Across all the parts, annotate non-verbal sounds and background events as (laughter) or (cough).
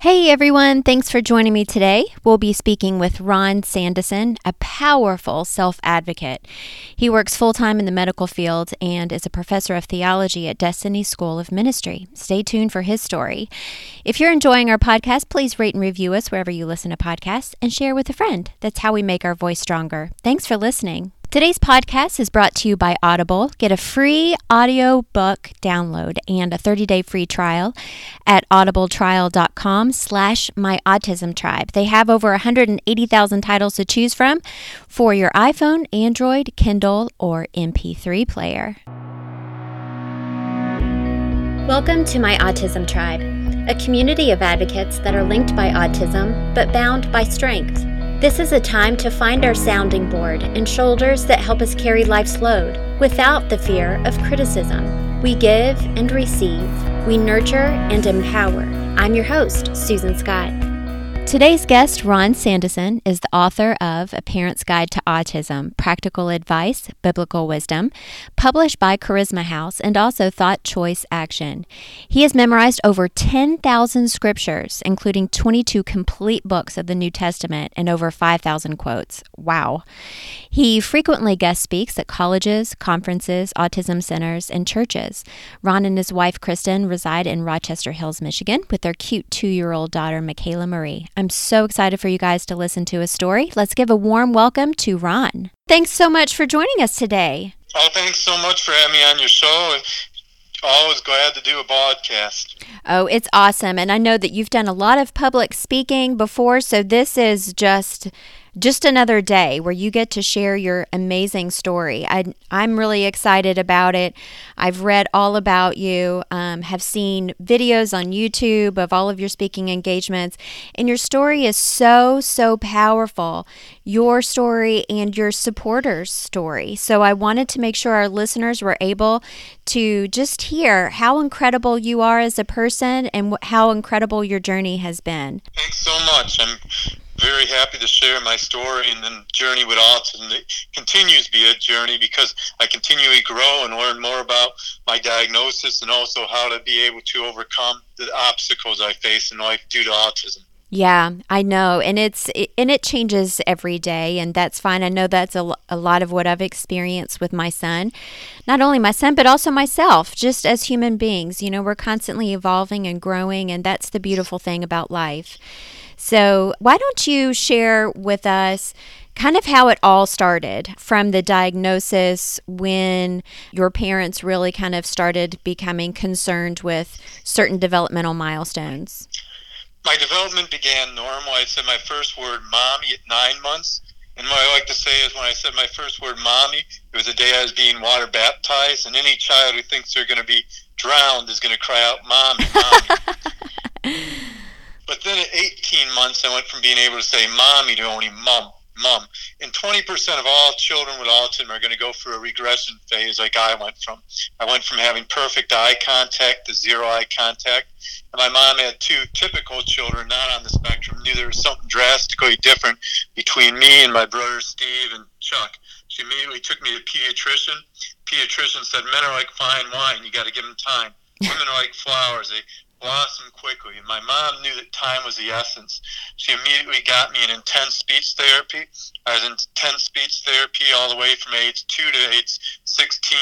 Hey everyone, thanks for joining me today. We'll be speaking with Ron Sandison, a powerful self advocate. He works full time in the medical field and is a professor of theology at Destiny School of Ministry. Stay tuned for his story. If you're enjoying our podcast, please rate and review us wherever you listen to podcasts and share with a friend. That's how we make our voice stronger. Thanks for listening. Today's podcast is brought to you by Audible. Get a free audiobook download and a 30-day free trial at audibletrial.com slash myautismtribe. They have over 180,000 titles to choose from for your iPhone, Android, Kindle, or MP3 player. Welcome to My Autism Tribe, a community of advocates that are linked by autism but bound by strength. This is a time to find our sounding board and shoulders that help us carry life's load without the fear of criticism. We give and receive, we nurture and empower. I'm your host, Susan Scott. Today's guest, Ron Sandison, is the author of A Parent's Guide to Autism Practical Advice, Biblical Wisdom, published by Charisma House, and also Thought Choice Action. He has memorized over 10,000 scriptures, including 22 complete books of the New Testament and over 5,000 quotes. Wow. He frequently guest speaks at colleges, conferences, autism centers, and churches. Ron and his wife, Kristen, reside in Rochester Hills, Michigan, with their cute two year old daughter, Michaela Marie. I'm so excited for you guys to listen to his story. Let's give a warm welcome to Ron. Thanks so much for joining us today. Oh, thanks so much for having me on your show. Always glad to do a podcast. Oh, it's awesome. And I know that you've done a lot of public speaking before, so this is just just another day where you get to share your amazing story. I, am really excited about it. I've read all about you, um, have seen videos on YouTube of all of your speaking engagements, and your story is so, so powerful. Your story and your supporters' story. So I wanted to make sure our listeners were able to just hear how incredible you are as a person and how incredible your journey has been. Thanks so much. I'm very happy to share my story and then journey with autism. It continues to be a journey because I continually grow and learn more about my diagnosis and also how to be able to overcome the obstacles I face in life due to autism. Yeah, I know. And it's and it changes every day and that's fine. I know that's a, a lot of what I've experienced with my son. Not only my son but also myself, just as human beings. You know, we're constantly evolving and growing and that's the beautiful thing about life. So, why don't you share with us kind of how it all started from the diagnosis when your parents really kind of started becoming concerned with certain developmental milestones? My development began normal. I said my first word, mommy, at nine months. And what I like to say is when I said my first word, mommy, it was the day I was being water baptized. And any child who thinks they're going to be drowned is going to cry out, mommy, mommy. (laughs) But then at 18 months, I went from being able to say mommy to only mom, mom. And 20% of all children with autism are going to go through a regression phase like I went from. I went from having perfect eye contact to zero eye contact. And my mom had two typical children not on the spectrum, knew there was something drastically different between me and my brother Steve and Chuck. She immediately took me to pediatrician. Pediatrician said, men are like fine wine. You got to give them time. Women are like flowers. They blossom quickly. And my mom knew that time was the essence. She immediately got me an intense speech therapy. I was in intense speech therapy all the way from age two to age 16.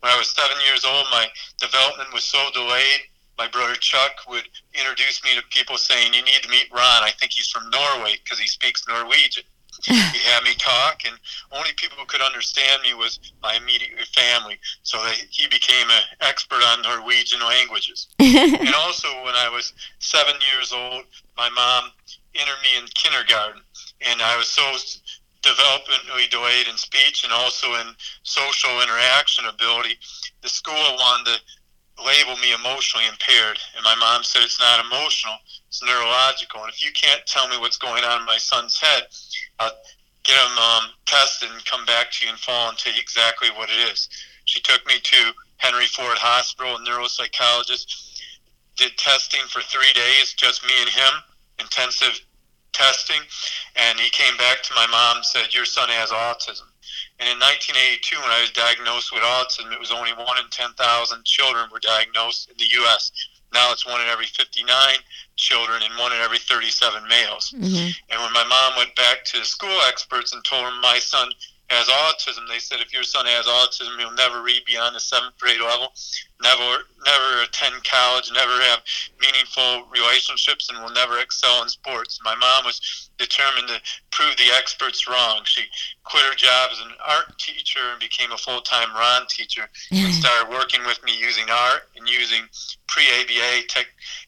When I was seven years old, my development was so delayed. My brother Chuck would introduce me to people saying, You need to meet Ron. I think he's from Norway because he speaks Norwegian he had me talk, and only people who could understand me was my immediate family. So they, he became an expert on Norwegian languages. (laughs) and also, when I was seven years old, my mom entered me in kindergarten, and I was so developmentally delayed in speech and also in social interaction ability. The school wanted to label me emotionally impaired, and my mom said it's not emotional, it's neurological. And if you can't tell me what's going on in my son's head, I'll get him um, tested and come back to you and fall and tell you exactly what it is. She took me to Henry Ford Hospital, a neuropsychologist, did testing for three days, just me and him, intensive testing, and he came back to my mom and said, Your son has autism. And in 1982, when I was diagnosed with autism, it was only one in 10,000 children were diagnosed in the U.S. Now it's one in every 59 children and one in every 37 males. Mm-hmm. And when my mom went back to school experts and told them my son has autism, they said if your son has autism, he'll never read beyond the seventh grade level, never never attend college, never have meaningful relationships, and will never excel in sports. My mom was determined to prove the experts wrong. She quit her job as an art teacher and became a full time Ron teacher and (laughs) started working with me using art and using pre ABA tech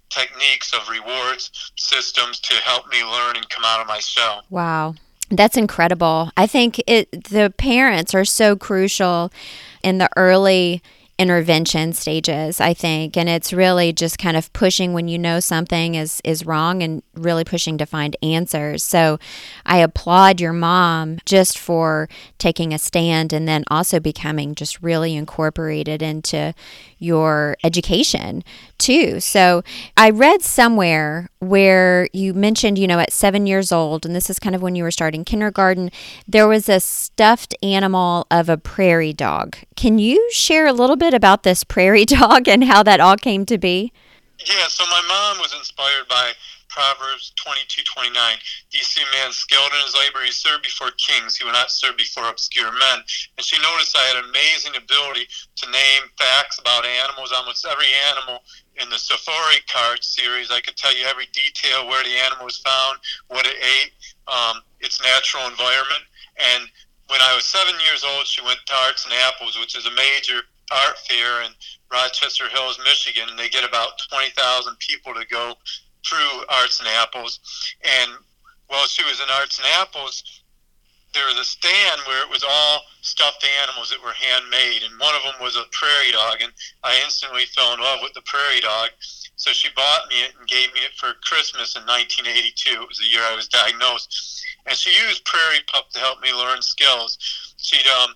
techniques of rewards systems to help me learn and come out of my shell. Wow. That's incredible. I think it the parents are so crucial in the early intervention stages i think and it's really just kind of pushing when you know something is is wrong and really pushing to find answers so i applaud your mom just for taking a stand and then also becoming just really incorporated into your education too so i read somewhere where you mentioned you know at 7 years old and this is kind of when you were starting kindergarten there was a stuffed animal of a prairie dog can you share a little bit about this prairie (laughs) dog and how that all came to be? Yeah, so my mom was inspired by Proverbs 22 29. Do you see a man skilled in his labor? He served before kings. He will not serve before obscure men. And she noticed I had amazing ability to name facts about animals, almost every animal in the Safari Card series. I could tell you every detail where the animal was found, what it ate, um, its natural environment. And when I was seven years old, she went to Arts and Apples, which is a major art fair in Rochester Hills, Michigan, and they get about 20,000 people to go through Arts and Apples. And while she was in Arts and Apples, there was a stand where it was all stuffed animals that were handmade, and one of them was a prairie dog, and I instantly fell in love with the prairie dog. So she bought me it and gave me it for Christmas in 1982. It was the year I was diagnosed, and she used Prairie Pup to help me learn skills. She'd um,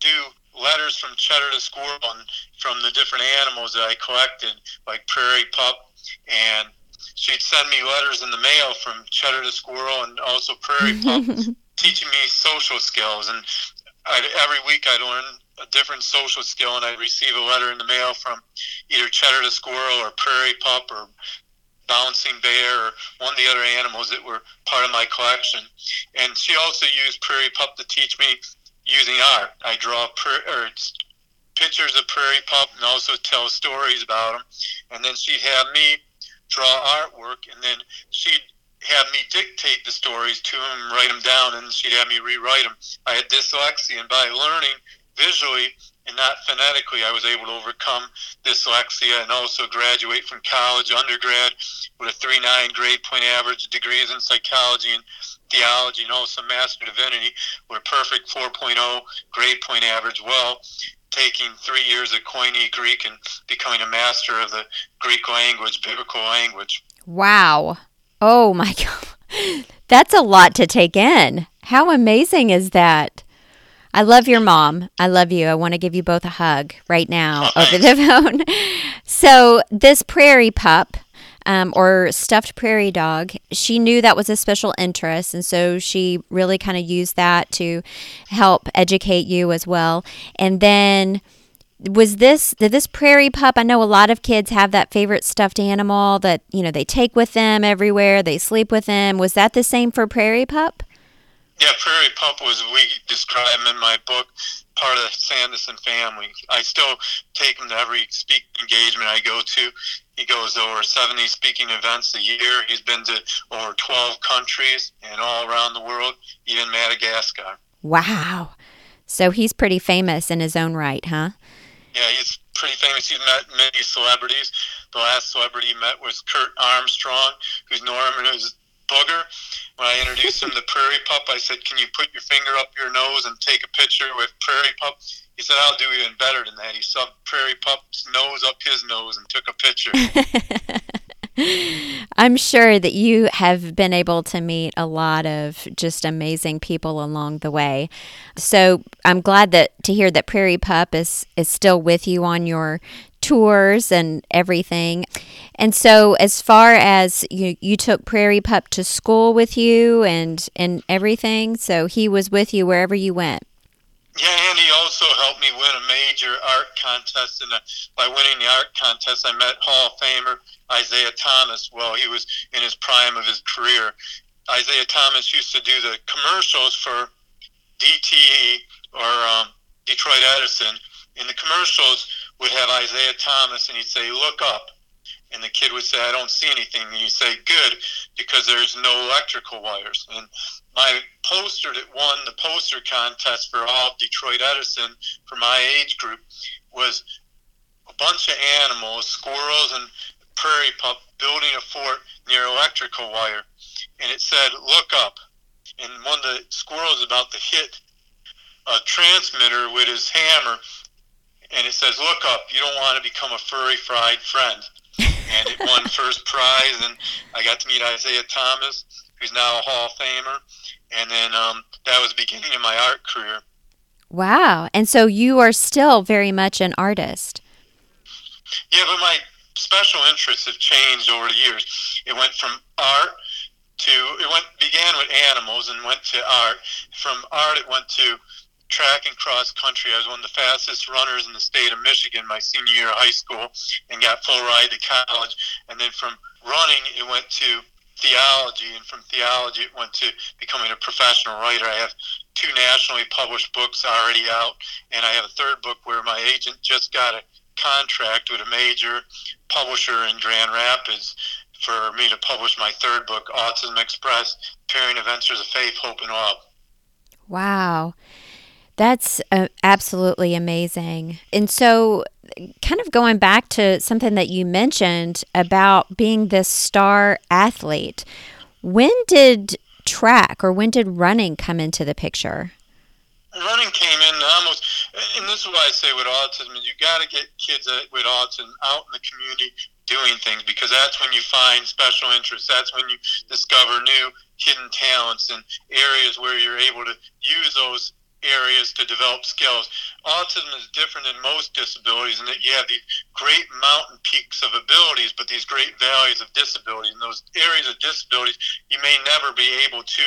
do letters from cheddar to squirrel and from the different animals that I collected, like prairie pup, and she'd send me letters in the mail from cheddar to squirrel and also prairie (laughs) pup, teaching me social skills. And I'd, every week I'd learn a different social skill, and I'd receive a letter in the mail from either cheddar to squirrel or prairie pup or bouncing bear or one of the other animals that were part of my collection. And she also used prairie pup to teach me using art. I draw or pictures of prairie pup and also tell stories about them. And then she'd have me draw artwork, and then she'd have me dictate the stories to him, write them down, and she'd have me rewrite them. I had dyslexia, and by learning visually and not phonetically, I was able to overcome dyslexia and also graduate from college, undergrad, with a 3.9 grade point average, degrees in psychology and theology, and also master divinity with a perfect 4.0 grade point average. Well, taking three years of Koine Greek and becoming a master of the Greek language, biblical language. Wow. Oh my (laughs) God. That's a lot to take in. How amazing is that? I love your mom. I love you. I want to give you both a hug right now oh, over the (laughs) phone. So, this prairie pup um, or stuffed prairie dog, she knew that was a special interest. And so she really kind of used that to help educate you as well. And then was this did this prairie pup i know a lot of kids have that favorite stuffed animal that you know they take with them everywhere they sleep with them was that the same for prairie pup yeah, Prairie Pup was we describe him in my book, part of the Sandison family. I still take him to every speaking engagement I go to. He goes over 70 speaking events a year. He's been to over 12 countries and all around the world, even Madagascar. Wow. So he's pretty famous in his own right, huh? Yeah, he's pretty famous. He's met many celebrities. The last celebrity he met was Kurt Armstrong, who's Norman, who's booger. When I introduced him to (laughs) Prairie Pup, I said, "Can you put your finger up your nose and take a picture with Prairie Pup?" He said, "I'll do even better than that." He shoved Prairie Pup's nose up his nose and took a picture. (laughs) I'm sure that you have been able to meet a lot of just amazing people along the way. So I'm glad that to hear that Prairie Pup is is still with you on your tours and everything. And so as far as you you took Prairie Pup to school with you and and everything, so he was with you wherever you went. Yeah, and he also helped me win a major art contest. And by winning the art contest, I met Hall of Famer Isiah Thomas while he was in his prime of his career. Isiah Thomas used to do the commercials for DTE or um, Detroit Edison. In the commercials would have Isiah Thomas, and he'd say, "Look up," and the kid would say, "I don't see anything." And you say, "Good," because there's no electrical wires. And my poster that won the poster contest for all of Detroit Edison for my age group was a bunch of animals, squirrels and prairie pup, building a fort near electrical wire. And it said, look up. And one of the squirrels about to hit a transmitter with his hammer. And it says, look up. You don't want to become a furry fried friend. and it won (laughs) first prize. And I got to meet Isiah Thomas, who's now a Hall of Famer and then um, that was the beginning of my art career. Wow! And so you are still very much an artist. Yeah, but my special interests have changed over the years. It went from art to it went began with animals and went to art. From art, it went to track and cross country. I was one of the fastest runners in the state of Michigan my senior year of high school and got full ride to college. And then from running, it went to theology, and from theology it went to becoming a professional writer. I have two nationally published books already out, and I have a third book where my agent just got a contract with a major publisher in Grand Rapids for me to publish my third book, Autism Express: Pairing Adventures of Faith, Hope, and Love. Wow. That's uh, absolutely amazing. And so, kind of going back to something that you mentioned about being this star athlete, when did track or when did running come into the picture? Running came in almost, and this is why I say with autism, you got to get kids with autism out in the community doing things because that's when you find special interests. That's when you discover new hidden talents and areas where you're able to use those areas to develop skills. Autism is different than most disabilities in that you have these great mountain peaks of abilities, but these great valleys of disability. And those areas of disabilities, you may never be able to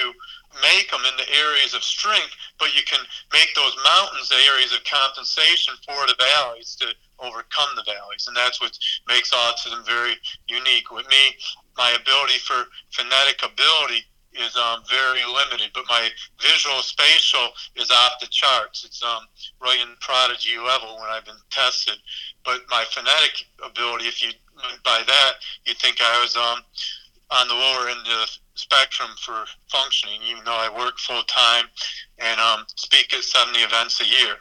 make them into areas of strength, but you can make those mountains the areas of compensation for the valleys to overcome the valleys. And that's what makes autism very unique. With me, my ability for phonetic ability is um, very limited, but my visual spatial is off the charts. It's um, right in prodigy level when I've been tested. But my phonetic ability, if you by that—you'd think I was um, on the lower end of the spectrum for functioning, even though I work full time and um, speak at 70 events a year.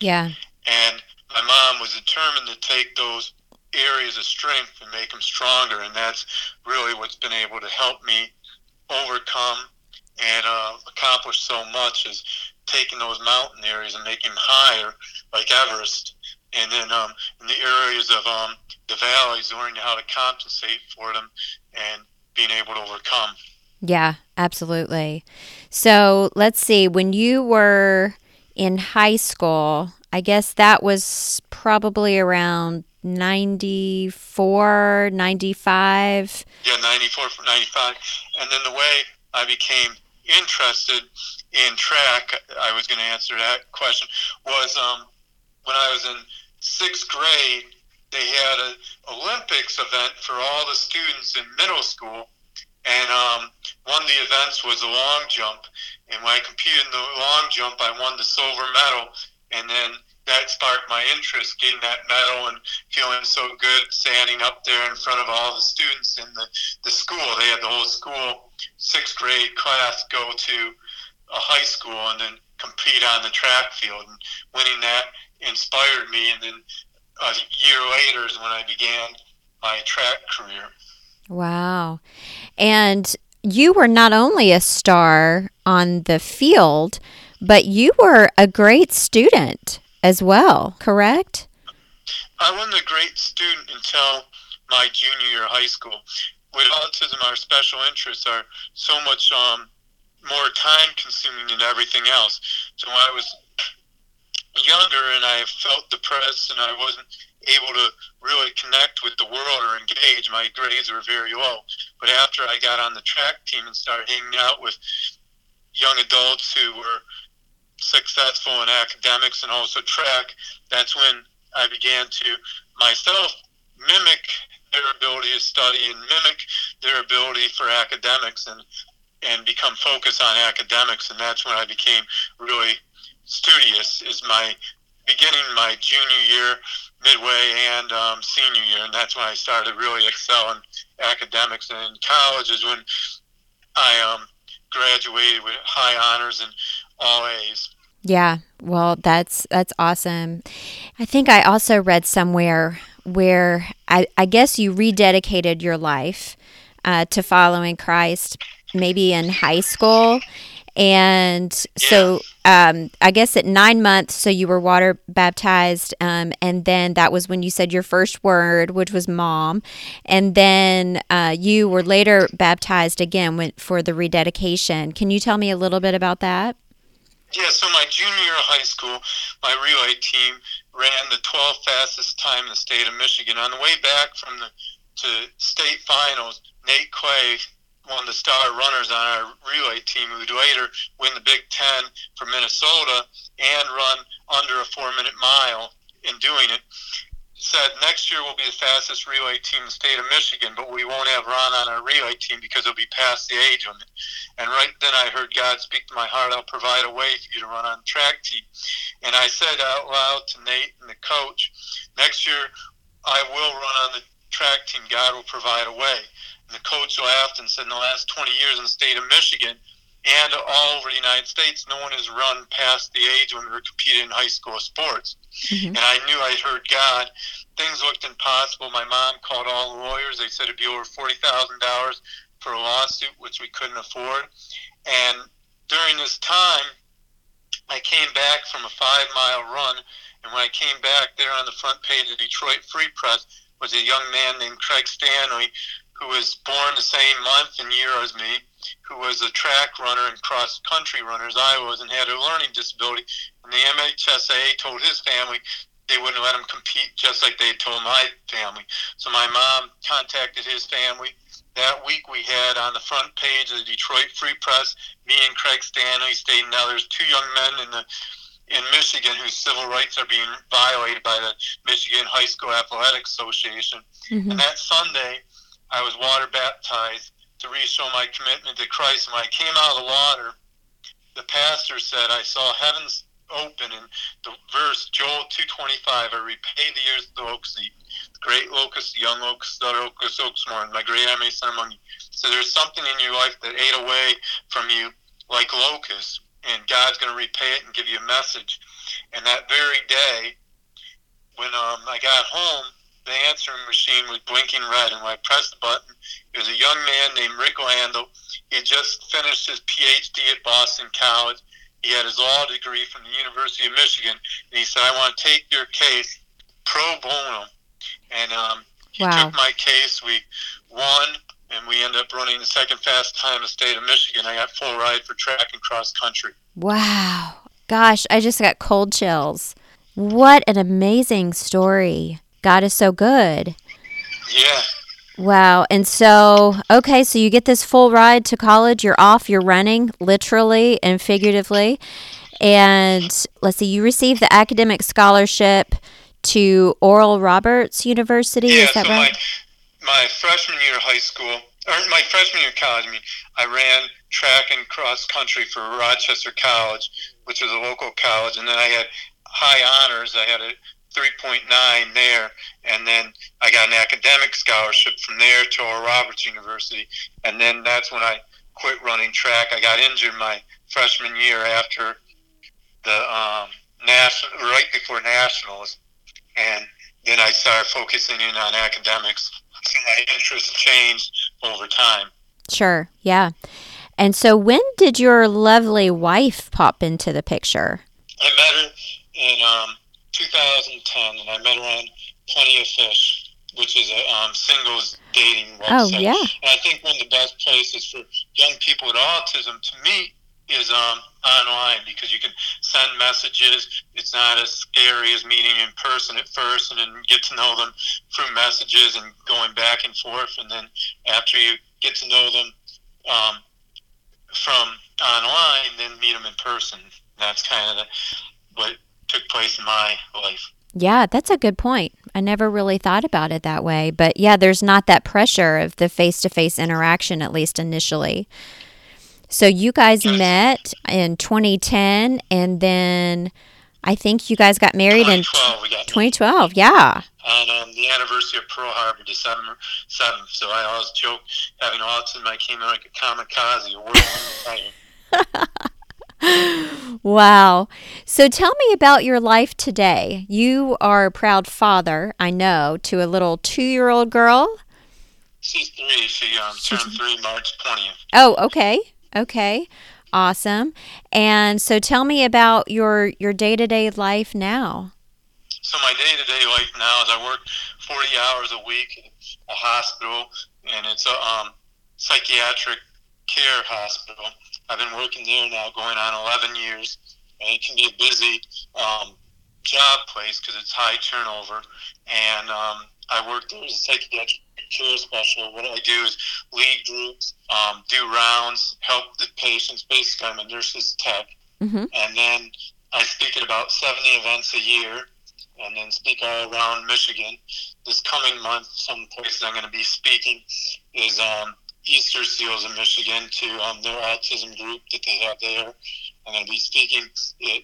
Yeah. And my mom was determined to take those areas of strength and make them stronger, and that's really what's been able to help me overcome and uh, accomplish so much is taking those mountain areas and making them higher, like Everest, and then um, in the areas of um, the valleys, learning how to compensate for them and being able to overcome. Yeah, absolutely. So let's see, when you were in high school, I guess that was probably around 94, 95. Yeah, 94, 95. And then the way I became interested in track, I was going to answer that question, was um, when I was in sixth grade, they had an Olympics event for all the students in middle school. And um, one of the events was a long jump. And when I competed in the long jump, I won the silver medal. And then that sparked my interest getting that medal and feeling so good standing up there in front of all the students in the, the school. They had the whole school, sixth grade class, go to a high school and then compete on the track field. And winning that inspired me. And then a year later is when I began my track career. Wow. And you were not only a star on the field, but you were a great student as well, correct? I wasn't a great student until my junior year of high school. With autism, our special interests are so much um, more time consuming than everything else. So when I was younger and I felt depressed and I wasn't able to really connect with the world or engage, my grades were very low. But after I got on the track team and started hanging out with young adults who were successful in academics and also track, that's when I began to myself mimic their ability to study and mimic their ability for academics and and become focused on academics. And that's when I became really studious is my beginning my junior year midway and um, senior year. And that's when I started really excel in academics. And in college is when I um, graduated with high honors and all A's yeah well that's that's awesome I think I also read somewhere where I, I guess you rededicated your life uh, to following Christ, maybe in high school. And so um, I guess at nine months, so you were water baptized. Um, and then that was when you said your first word, which was mom. And then uh, you were later baptized again went for the rededication. Can you tell me a little bit about that? Yeah, so my junior year of high school, my relay team ran the 12th fastest time in the state of Michigan. On the way back from the to state finals, Nate Quay, one of the star runners on our relay team, who would later win the Big Ten for Minnesota and run under a four-minute mile in doing it said next year we'll be the fastest relay team in the state of Michigan, but we won't have Ron on our relay team because he'll be past the age limit. And right then I heard God speak to my heart, I'll provide a way for you to run on the track team. And I said out loud to Nate and the coach, next year I will run on the track team. God will provide a way. And the coach laughed and said, in the last 20 years in the state of Michigan, and all over the United States, no one has run past the age when we were competing in high school sports. Mm-hmm. And I knew I'd heard God. Things looked impossible. My mom called all the lawyers. They said it'd be over forty thousand dollars for a lawsuit, which we couldn't afford. And during this time, I came back from a five mile run. And when I came back, there on the front page of Detroit Free Press was a young man named Craig Stanley, who was born the same month and year as me who was a track runner and cross country runner as I was and had a learning disability. And the MHSA told his family they wouldn't let him compete just like they told my family. So my mom contacted his family. That week we had on the front page of the Detroit Free Press, me and Craig Stanley stating now there's two young men in the in Michigan whose civil rights are being violated by the Michigan High School Athletic Association. Mm-hmm. And that Sunday I was water baptized re-show my commitment to Christ. When I came out of the water, the pastor said, I saw heavens open in the verse Joel 225, I repay the years of the locust, the great locust, the young locust, the locust, oaksmore, my great army son among you. So there's something in your life that ate away from you like locusts, and God's going to repay it and give you a message. And that very day, when um, I got home, the answering machine was blinking red, and when I pressed the button, it was a young man named Rick Landel. He had just finished his PhD at Boston College. He had his law degree from the University of Michigan, and he said, "I want to take your case pro bono." And um, he wow. took my case. We won, and we ended up running the second fast time in the state of Michigan. I got full ride for track and cross country. Wow, gosh, I just got cold chills. What an amazing story! God is so good. Yeah. Wow. And so, okay, so you get this full ride to college. You're off, you're running, literally and figuratively. And let's see, you received the academic scholarship to Oral Roberts University. Yeah, is that so right? My, my freshman year of high school, or my freshman year of college, I mean, I ran track and cross country for Rochester College, which was a local college. And then I had high honors. I had a 3.9 there, and then I got an academic scholarship from there to Oral Roberts University, and then that's when I quit running track. I got injured my freshman year after the um, national, right before nationals, and then I started focusing in on academics. So my interest changed over time. Sure, yeah. And so, when did your lovely wife pop into the picture? I met her in um, 2010, and I met her on Plenty of Fish, which is a um, singles dating oh, website. Oh, yeah. And I think one of the best places for young people with autism to meet is um, online because you can send messages. It's not as scary as meeting in person at first and then get to know them through messages and going back and forth. And then after you get to know them um, from online, then meet them in person. That's kind of the, what took place in my life. Yeah, that's a good point. I never really thought about it that way. But yeah, there's not that pressure of the face to face interaction, at least initially. So you guys met in 2010, and then I think you guys got married in 2012. Yeah. On um, the anniversary of Pearl Harbor, December 7th. So I always joke, having autism, I came in like a kamikaze, a (laughs) wow. So tell me about your life today. You are a proud father, I know, to a little two year old girl. She's three. She um, turned three March 20th. Oh, okay. Okay. Awesome. And so tell me about your your day-to-day life now. So my day-to-day life now is I work 40 hours a week at a hospital and it's a um, psychiatric care hospital I've been working there now going on 11 years, and it can be a busy um, job place because it's high turnover. And um, I work there as a psychiatric care specialist. What I do is lead groups, um, do rounds, help the patients. Basically, I'm a nurse's tech. Mm-hmm. And then I speak at about 70 events a year and then speak all around Michigan. This coming month, some places I'm going to be speaking is um, Easter Seals in Michigan to um, their autism group that they have there. I'm going to be speaking at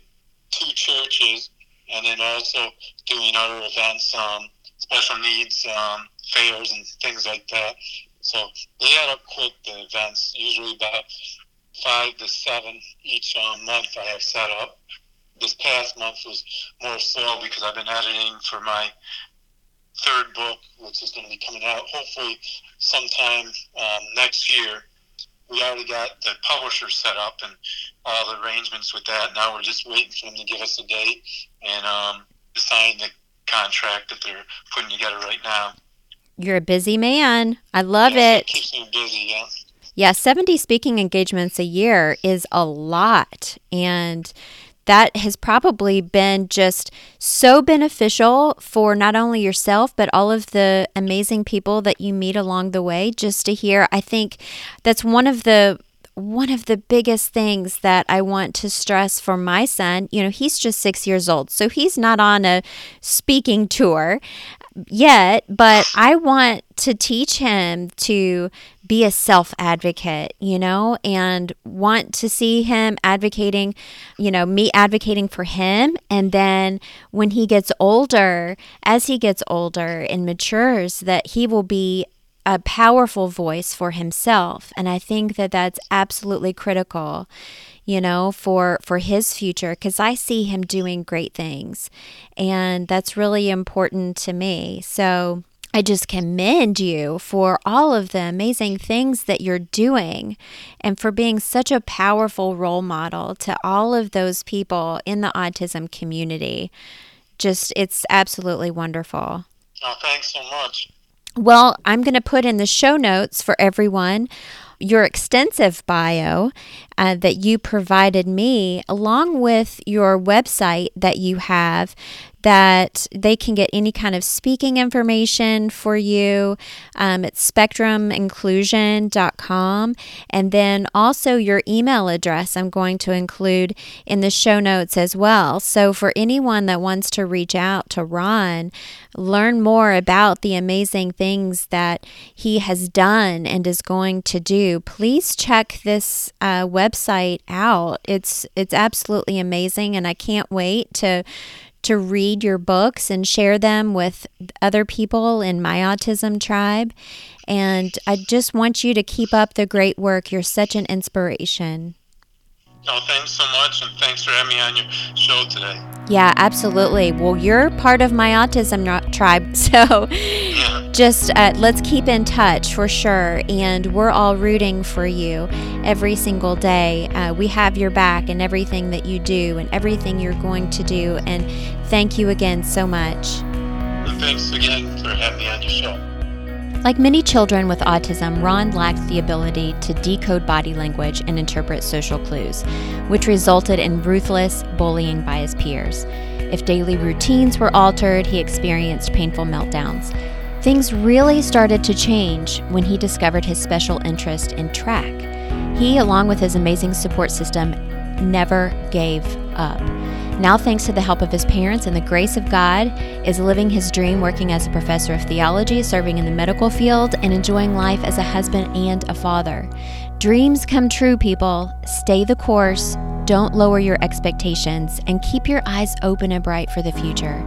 two churches and then also doing other events, um, special needs um, fairs and things like that. So they add up quick, the events, usually about five to seven each um, month I have set up. This past month was more slow because I've been editing for my third book, which is going to be coming out hopefully sometime um, next year. We already got the publisher set up and all the arrangements with that. Now we're just waiting for them to give us a date and um, sign the contract that they're putting together right now. You're a busy man. I love yes, it. keeps me busy, yeah. Yeah, 70 speaking engagements a year is a lot. And that has probably been just so beneficial for not only yourself, but all of the amazing people that you meet along the way. Just to hear, I think that's one of the one of the biggest things that I want to stress for my son, you know, he's just six years old, so he's not on a speaking tour yet, but (sighs) I want to teach him to be a self advocate, you know, and want to see him advocating, you know, me advocating for him. And then when he gets older, as he gets older and matures, that he will be a powerful voice for himself. And I think that that's absolutely critical you know for for his future cuz I see him doing great things and that's really important to me so I just commend you for all of the amazing things that you're doing and for being such a powerful role model to all of those people in the autism community. Just, it's absolutely wonderful. Oh, thanks so much. Well, I'm going to put in the show notes for everyone your extensive bio uh, that you provided me, along with your website that you have that they can get any kind of speaking information for you. Um, it's spectruminclusion.com. And then also your email address, I'm going to include in the show notes as well. So for anyone that wants to reach out to Ron, learn more about the amazing things that he has done and is going to do, please check this uh, website out. It's it's absolutely amazing, and I can't wait to to read your books and share them with other people in my autism tribe. And I just want you to keep up the great work. You're such an inspiration. Oh, thanks so much, and thanks for having me on your show today. Yeah, absolutely. Well, you're part of my autism tribe, (laughs) so yeah. just uh, let's keep in touch for sure. And we're all rooting for you every single day. Uh, we have your back in everything that you do and everything you're going to do. And thank you again so much. And thanks again for having me on your show. Like many children with autism, Ron lacked the ability to decode body language and interpret social clues, which resulted in ruthless bullying by his peers. If daily routines were altered, he experienced painful meltdowns. Things really started to change when he discovered his special interest in track. He, along with his amazing support system, never gave up. Now, thanks to the help of his parents and the grace of God, is living his dream working as a professor of theology, serving in the medical field, and enjoying life as a husband and a father. Dreams come true, people. Stay the course, don't lower your expectations, and keep your eyes open and bright for the future.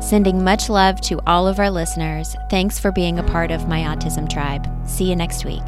Sending much love to all of our listeners. Thanks for being a part of my autism tribe. See you next week.